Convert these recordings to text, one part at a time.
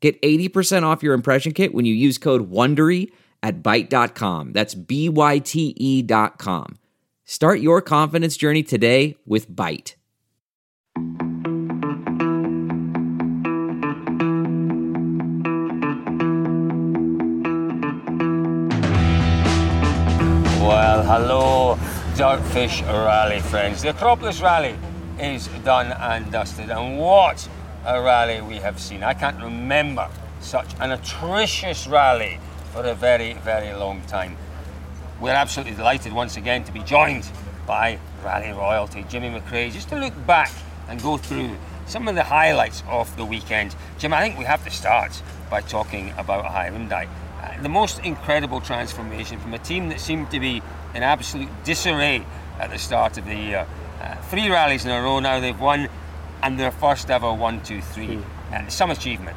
Get 80% off your impression kit when you use code WONDERY at Byte.com. That's B-Y-T-E dot com. Start your confidence journey today with Byte. Well, hello, Dirtfish Rally friends. The Acropolis Rally is done and dusted, and what a rally we have seen. I can't remember such an atrocious rally for a very, very long time. We're absolutely delighted once again to be joined by rally royalty Jimmy McRae just to look back and go through some of the highlights of the weekend. Jim, I think we have to start by talking about Hyundai. Uh, the most incredible transformation from a team that seemed to be in absolute disarray at the start of the year. Uh, three rallies in a row now they've won, and their first ever one, two, three. Hmm. Uh, some achievement.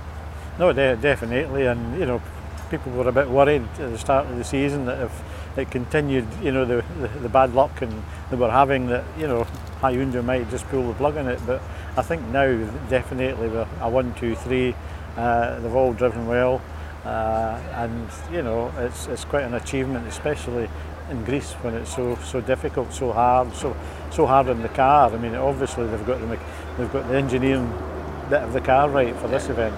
No, de- definitely, and you know, people were a bit worried at the start of the season that if it continued, you know, the, the, the bad luck and they were having that, you know, Hyundai might just pull the plug on it. But I think now definitely we're a one, two, three. Uh, they've all driven well, uh, and you know, it's it's quite an achievement, especially in Greece when it's so so difficult, so hard, so so hard in the car. I mean, obviously they've got the they've got the engineering bit of the car right for this event.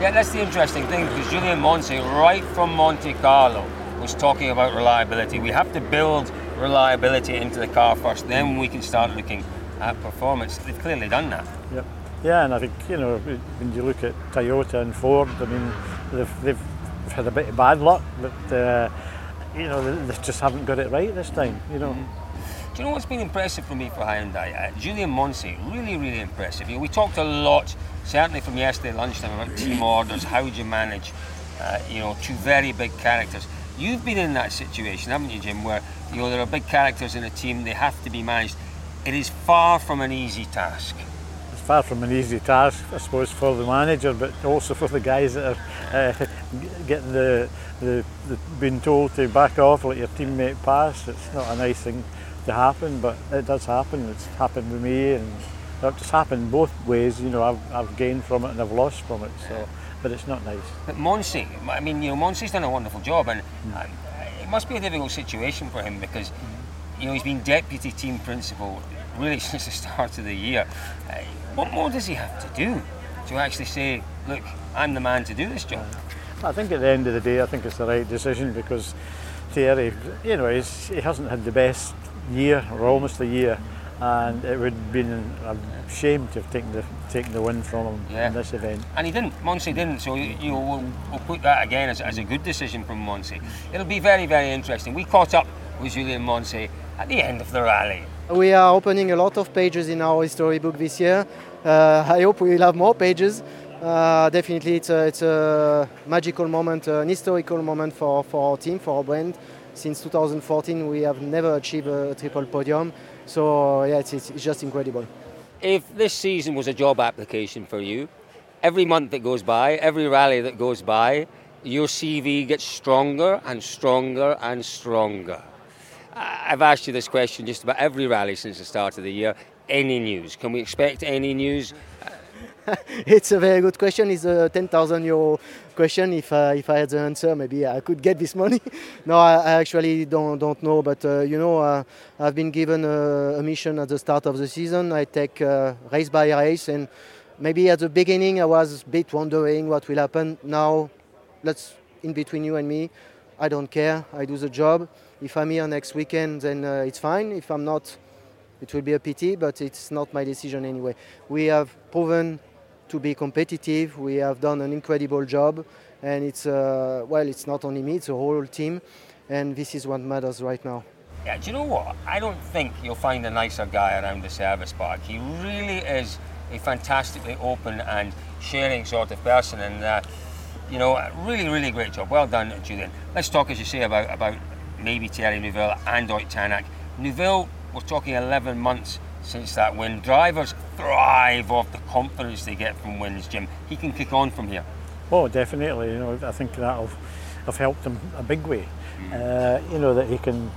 Yeah, that's the interesting thing because Julien Moncet, right from Monte Carlo, was talking about reliability. We have to build reliability into the car first, then we can start looking at performance. They've clearly done that. Yep. Yeah, and I think you know when you look at Toyota and Ford, I mean they've, they've had a bit of bad luck, but uh, you know they, they just haven't got it right this time. You know. Do you know what's been impressive for me for Hyundai? Uh, Julien Moncet, really, really impressive. You know, we talked a lot, certainly from yesterday lunchtime, about team orders. How do you manage, uh, you know, two very big characters? You've been in that situation, haven't you, Jim? Where you know there are big characters in a team; they have to be managed. It is far from an easy task. It's far from an easy task, I suppose, for the manager, but also for the guys that are uh, getting the, the, the being told to back off, let your teammate pass. It's not a nice thing to happen, but it does happen. It's happened with me, and it just happened both ways. You know, I've, I've gained from it and I've lost from it. So, but it's not nice. But Moncet, I mean, you know, Moncet's done a wonderful job, and uh, it must be a difficult situation for him because, you know, he's been deputy team principal really since the start of the year. Uh, what more does he have to do to actually say, look, I'm the man to do this job? I think at the end of the day, I think it's the right decision because Thierry, you know, he's, he hasn't had the best year or almost a year, and it would have been a shame to have taken the taken the win from him Yeah. in this event. And he didn't. Moncet didn't. So you know, we'll, we'll put that again as, as a good decision from Moncet. It'll be very, very interesting. We caught up with Julien Moncet at the end of the rally. We are opening a lot of pages in our history book this year. Uh, I hope we will have more pages. Uh, definitely, it's a, it's a magical moment, an historical moment for, for our team, for our brand. Since 2014, we have never achieved a triple podium. So, yeah, it's, it's just incredible. If this season was a job application for you, every month that goes by, every rally that goes by, your CV gets stronger and stronger and stronger. I've asked you this question just about every rally since the start of the year. Any news? Can we expect any news? it's a very good question. It's a 10,000 euro question. If, uh, if I had the answer, maybe I could get this money. no, I, I actually don't, don't know. But, uh, you know, uh, I've been given a, a mission at the start of the season. I take uh, race by race. And maybe at the beginning, I was a bit wondering what will happen. Now, let's, in between you and me, I don't care. I do the job. If I'm here next weekend, then uh, it's fine. If I'm not, it will be a pity, but it's not my decision anyway. We have proven to be competitive. We have done an incredible job, and it's uh, well, it's not only me; it's the whole team, and this is what matters right now. Yeah, do you know what? I don't think you'll find a nicer guy around the service park. He really is a fantastically open and sharing sort of person. And uh, You know, really, really great job. Well done, Julien. Let's talk, as you say, about about maybe Thierry Neuville and Ott Tänak. Neuville, we're talking 11 months since that win. Drivers thrive off the confidence they get from wins, Jim. He can kick on from here. Oh, definitely. You know, I think that'll have helped him a big way. Mm. Uh, you know that he can.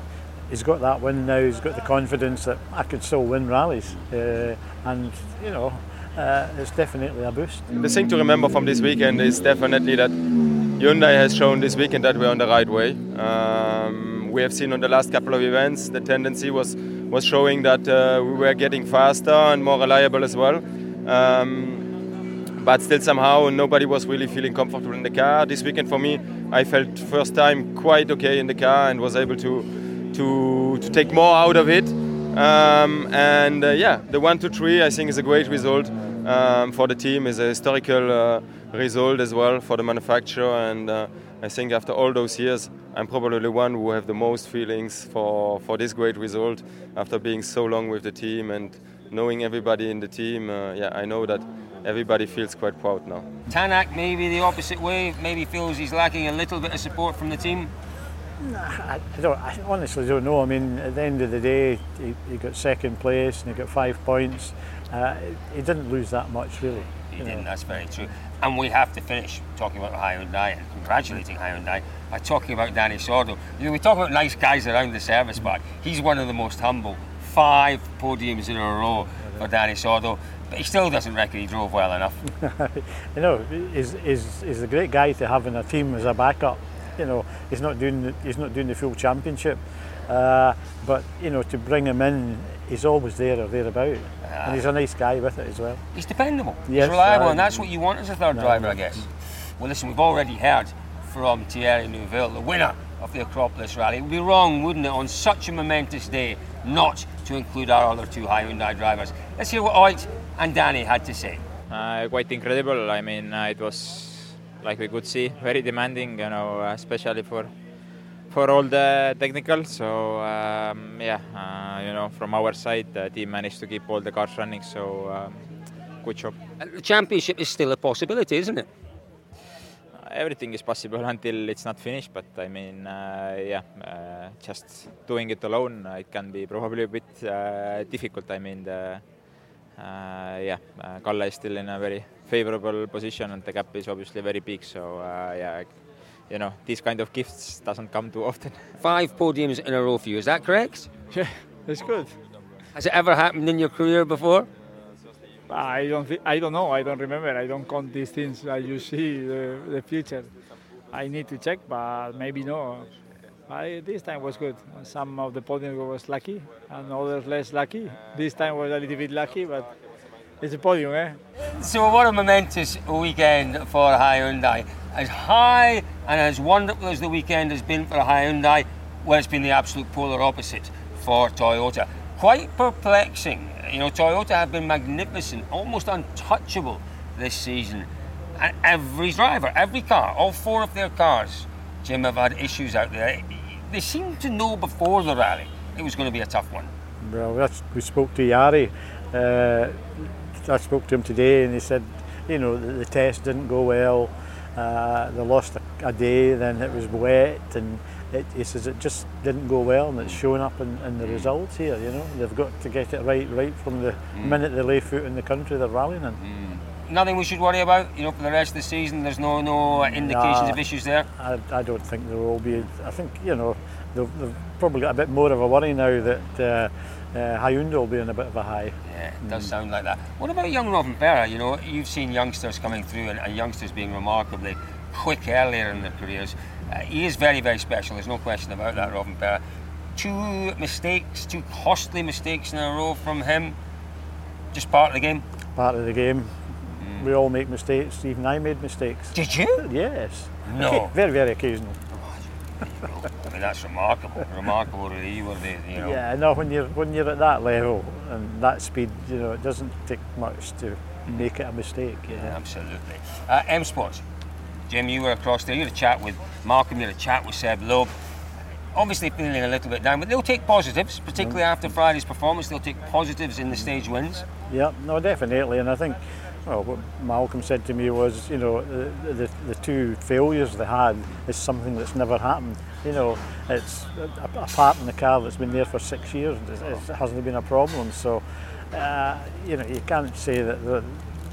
He's got that win now. He's got the confidence that I could still win rallies, uh, and you know, uh, it's definitely a boost. The thing to remember from this weekend is definitely that Hyundai has shown this weekend that we're on the right way. Um, we have seen on the last couple of events the tendency was was showing that uh, we were getting faster and more reliable as well. Um, but still somehow nobody was really feeling comfortable in the car. This weekend for me, I felt first time quite okay in the car and was able to to to take more out of it. Um, and uh, yeah, the one two three I think is a great result um, for the team. is a historical uh, result as well for the manufacturer and. I think after all those years, I'm probably the one who have the most feelings for, for this great result after being so long with the team and knowing everybody in the team. Uh, yeah, I know that everybody feels quite proud now. Tänak maybe the opposite way, maybe feels he's lacking a little bit of support from the team. Nah, I, don't, I honestly don't know. I mean, at the end of the day, he, he got second place and he got five points. Uh, he didn't lose that much, really. He didn't, that's very true. And we have to finish talking about Hyundai and congratulating Hyundai by talking about Dani Sordo. You know, we talk about nice guys around the service park. He's one of the most humble. Five podiums in a row for Dani Sordo, but he still doesn't reckon he drove well enough. you know, he's, he's, he's a great guy to have in a team as a backup. You know, he's not doing the, he's not doing the full championship, uh, but you know, to bring him in, he's always there or thereabout and he's a nice guy with it as well. He's dependable. Yes, he's reliable, uh, and that's what you want as a third no, driver, I guess. Well, listen, we've already heard from Thierry Neuville, the winner of the Acropolis Rally. It would be wrong, wouldn't it, on such a momentous day, not to include our other two Hyundai drivers. Let's hear what Ott and Dani had to say. Uh, quite incredible. I mean, uh, it was like we could see very demanding, you know, especially for for all the technical. So um, yeah, uh, you know, from our side, the team managed to keep all the cars running. So um, good job. The championship is still a possibility, isn't it? everything is possible until it's not finished. But I mean, uh, yeah, uh, just doing it alone, uh, it can be probably a bit uh, difficult. I mean, the, uh, yeah, uh, Kalle is still in a very favorable position, and the gap is obviously very big. So yeah, you know, these kind of gifts doesn't come too often. Five podiums in a row for you, is that correct? Yeah, it's good. Has it ever happened in your career before? I don't, th- I don't know. I don't remember. I don't count these things. I you see the, the future. I need to check, but maybe no. I, this time was good. Some of the podium was lucky, and others less lucky. This time was a little bit lucky, but it's a podium, eh? So what a momentous weekend for Hyundai. As high and as wonderful as the weekend has been for Hyundai, well, it's been the absolute polar opposite for Toyota. Quite perplexing. You know, Toyota have been magnificent, almost untouchable this season. And every driver, every car, all four of their cars, Jim, have had issues out there. They seemed to know before the rally it was going to be a tough one. Well, we spoke to Jari. Uh, I spoke to him today, and he said, you know, the, the test didn't go well. Uh, they lost a, a, day, then it was wet, and it, he says it just didn't go well, and it's showing up in, in the mm. results here. You know, they've got to get it right, right from the mm. minute they lay foot in the country they're rallying in. Mm. Nothing we should worry about, you know, for the rest of the season. There's no no indications nah, of issues there. I, I don't think there will be. I think you know they've, they've probably got a bit more of a worry now that. Uh, uh, Hyundai will be in a bit of a high. Yeah, it does mm. sound like that. What about young Rovanperä? You know, you've seen youngsters coming through and, and youngsters being remarkably quick earlier in their careers. Uh, he is very, very special. There's no question about that, Rovanperä. Two mistakes, two costly mistakes in a row from him. Just part of the game. Part of the game. Mm. We all make mistakes. Even I made mistakes. Did you? Yes. No. Very, very occasional. I mean, that's remarkable. remarkable, really. They, you know. Yeah, no. When you're when you're at that level and that speed, you know, it doesn't take much to make it a mistake. You know? yeah, absolutely. Uh, M Sports. Jim, you were across there. You had a chat with Malcolm. You had a chat with Seb Loeb. Obviously feeling a little bit down, but they'll take positives, particularly mm. after Friday's performance. They'll take positives in the stage wins. Yeah, no, definitely, and I think Oh, well, what Malcolm said to me was, you know, the, the, the two failures they had is something that's never happened. You know, it's a, a part in the car that's been there for six years. It, it hasn't been a problem. So, uh, you know, you can't say that, the,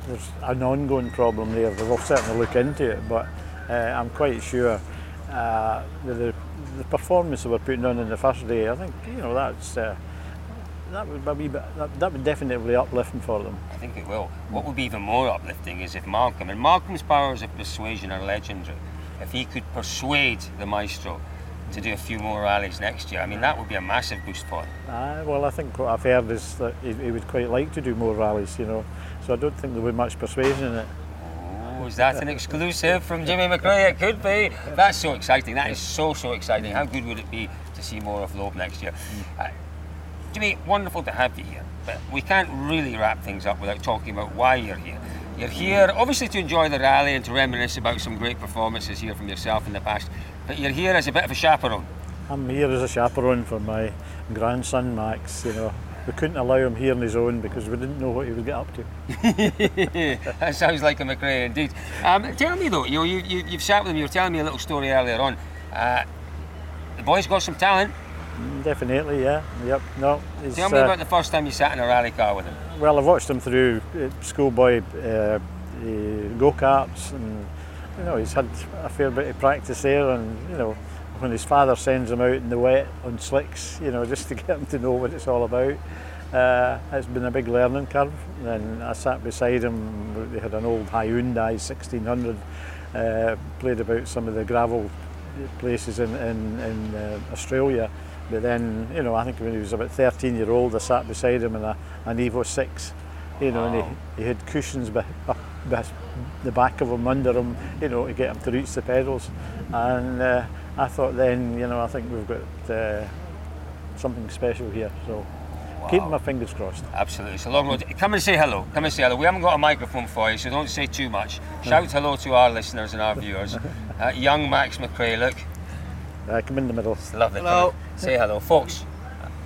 there's an ongoing problem there. They'll certainly look into it, but uh, I'm quite sure uh, the, the performance they were putting on in the first day, I think, you know, that's... Uh, that would be that, that would definitely be uplifting for them. I think it will. What would be even more uplifting is if Malcolm and Malcolm's powers of persuasion are legendary. If he could persuade the maestro to do a few more rallies next year, I mean that would be a massive boost for him. Uh, well, I think what I've heard is that he, he would quite like to do more rallies, you know. So I don't think there would be much persuasion in it. Oh, is that an exclusive from Jimmy McRae? It could be. That's so exciting. That is so so exciting. How good would it be to see more of Loeb next year? Uh, Jimmy, wonderful to have you here, but we can't really wrap things up without talking about why you're here. You're here, obviously, to enjoy the rally and to reminisce about some great performances here from yourself in the past, but you're here as a bit of a chaperone. I'm here as a chaperone for my grandson Max. You know, we couldn't allow him here on his own because we didn't know what he would get up to. that sounds like a McRae indeed. Um, tell me though, you know, you, you, you've sat with him. You were telling me a little story earlier on. Uh, the boy's got some talent. Definitely, yeah. Yep. No. Tell me uh, about the first time you sat in a rally car with him. Well, I've watched him through uh, schoolboy uh, go karts, and you know he's had a fair bit of practice there. And you know when his father sends him out in the wet on slicks, you know just to get him to know what it's all about. Uh, it's been a big learning curve. And I sat beside him. We had an old Hyundai 1600. Uh, played about some of the gravel places in in, in uh, Australia but then, you know, I think when he was about 13 year old, I sat beside him in a, an Evo 6, you know, wow. and he, he had cushions be, up the back of him, under him, you know, to get him to reach the pedals. And uh, I thought then, you know, I think we've got uh, something special here. So wow. keep my fingers crossed. Absolutely. It's a long road. Come and say hello. Come and say hello. We haven't got a microphone for you, so don't say too much. Shout hello to our listeners and our viewers. Uh, young Max McRae, look. Uh, come in the middle. It's lovely. Hello. Say hello, folks.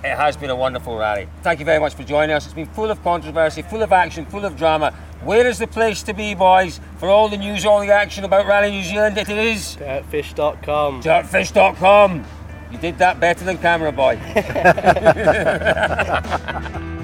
It has been a wonderful rally. Thank you very much for joining us. It's been full of controversy, full of action, full of drama. Where is the place to be, boys, for all the news, all the action about Rally New Zealand? It is dirtfish.com. Dirtfish.com. You did that better than Camera Boy.